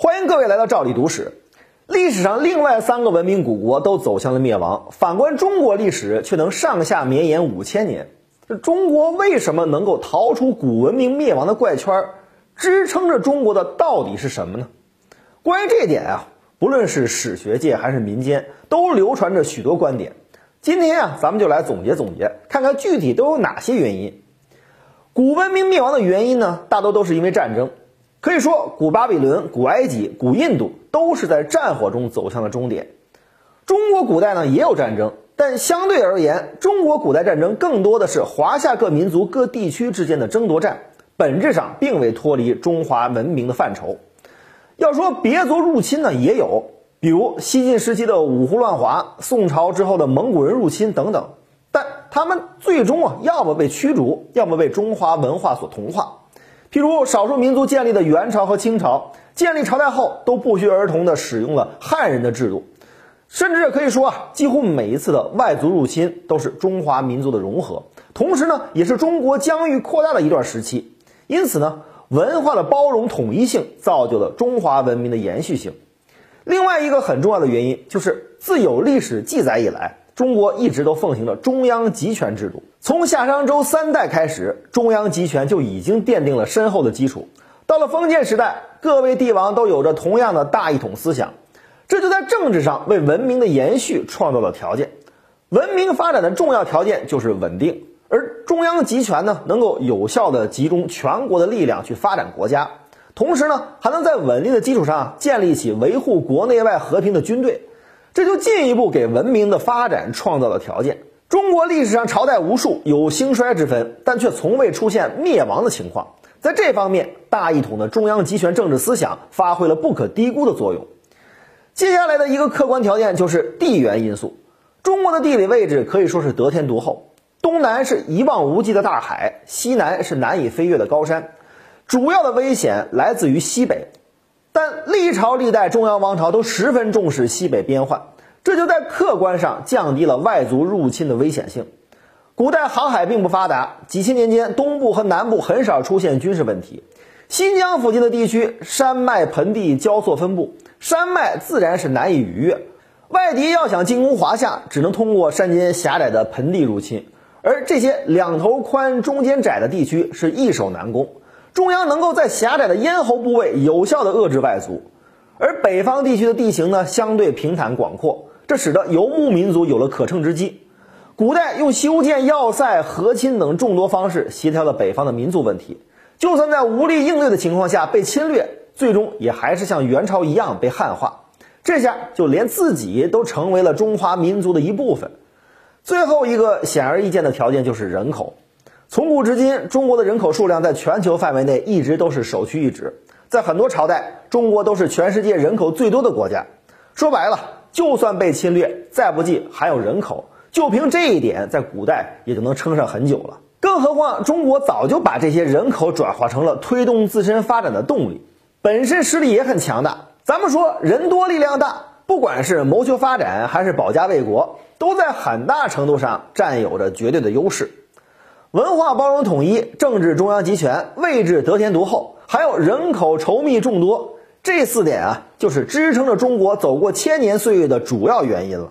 欢迎各位来到赵理读史。历史上另外三个文明古国都走向了灭亡，反观中国历史却能上下绵延五千年。这中国为什么能够逃出古文明灭亡的怪圈？支撑着中国的到底是什么呢？关于这一点啊，不论是史学界还是民间，都流传着许多观点。今天啊，咱们就来总结总结，看看具体都有哪些原因。古文明灭亡的原因呢，大多都是因为战争。可以说，古巴比伦、古埃及、古印度都是在战火中走向了终点。中国古代呢也有战争，但相对而言，中国古代战争更多的是华夏各民族、各地区之间的争夺战，本质上并未脱离中华文明的范畴。要说别族入侵呢，也有，比如西晋时期的五胡乱华，宋朝之后的蒙古人入侵等等。但他们最终啊，要么被驱逐，要么被中华文化所同化。譬如少数民族建立的元朝和清朝，建立朝代后都不约而同地使用了汉人的制度，甚至可以说啊，几乎每一次的外族入侵都是中华民族的融合，同时呢，也是中国疆域扩大的一段时期。因此呢，文化的包容统一性造就了中华文明的延续性。另外一个很重要的原因就是，自有历史记载以来。中国一直都奉行着中央集权制度，从夏商周三代开始，中央集权就已经奠定了深厚的基础。到了封建时代，各位帝王都有着同样的大一统思想，这就在政治上为文明的延续创造了条件。文明发展的重要条件就是稳定，而中央集权呢，能够有效地集中全国的力量去发展国家，同时呢，还能在稳定的基础上建立起维护国内外和平的军队。这就进一步给文明的发展创造了条件。中国历史上朝代无数，有兴衰之分，但却从未出现灭亡的情况。在这方面，大一统的中央集权政治思想发挥了不可低估的作用。接下来的一个客观条件就是地缘因素。中国的地理位置可以说是得天独厚，东南是一望无际的大海，西南是难以飞越的高山，主要的危险来自于西北。但历朝历代中央王朝都十分重视西北边患，这就在客观上降低了外族入侵的危险性。古代航海并不发达，几千年间东部和南部很少出现军事问题。新疆附近的地区山脉盆地交错分布，山脉自然是难以逾越。外敌要想进攻华夏，只能通过山间狭窄的盆地入侵，而这些两头宽、中间窄的地区是易守难攻。中央能够在狭窄的咽喉部位有效地遏制外族，而北方地区的地形呢相对平坦广阔，这使得游牧民族有了可乘之机。古代用修建要塞、和亲等众多方式协调了北方的民族问题，就算在无力应对的情况下被侵略，最终也还是像元朝一样被汉化。这下就连自己都成为了中华民族的一部分。最后一个显而易见的条件就是人口。从古至今，中国的人口数量在全球范围内一直都是首屈一指。在很多朝代，中国都是全世界人口最多的国家。说白了，就算被侵略，再不济还有人口。就凭这一点，在古代也就能撑上很久了。更何况，中国早就把这些人口转化成了推动自身发展的动力，本身实力也很强大。咱们说，人多力量大，不管是谋求发展还是保家卫国，都在很大程度上占有着绝对的优势。文化包容统一，政治中央集权，位置得天独厚，还有人口稠密众多，这四点啊，就是支撑着中国走过千年岁月的主要原因了。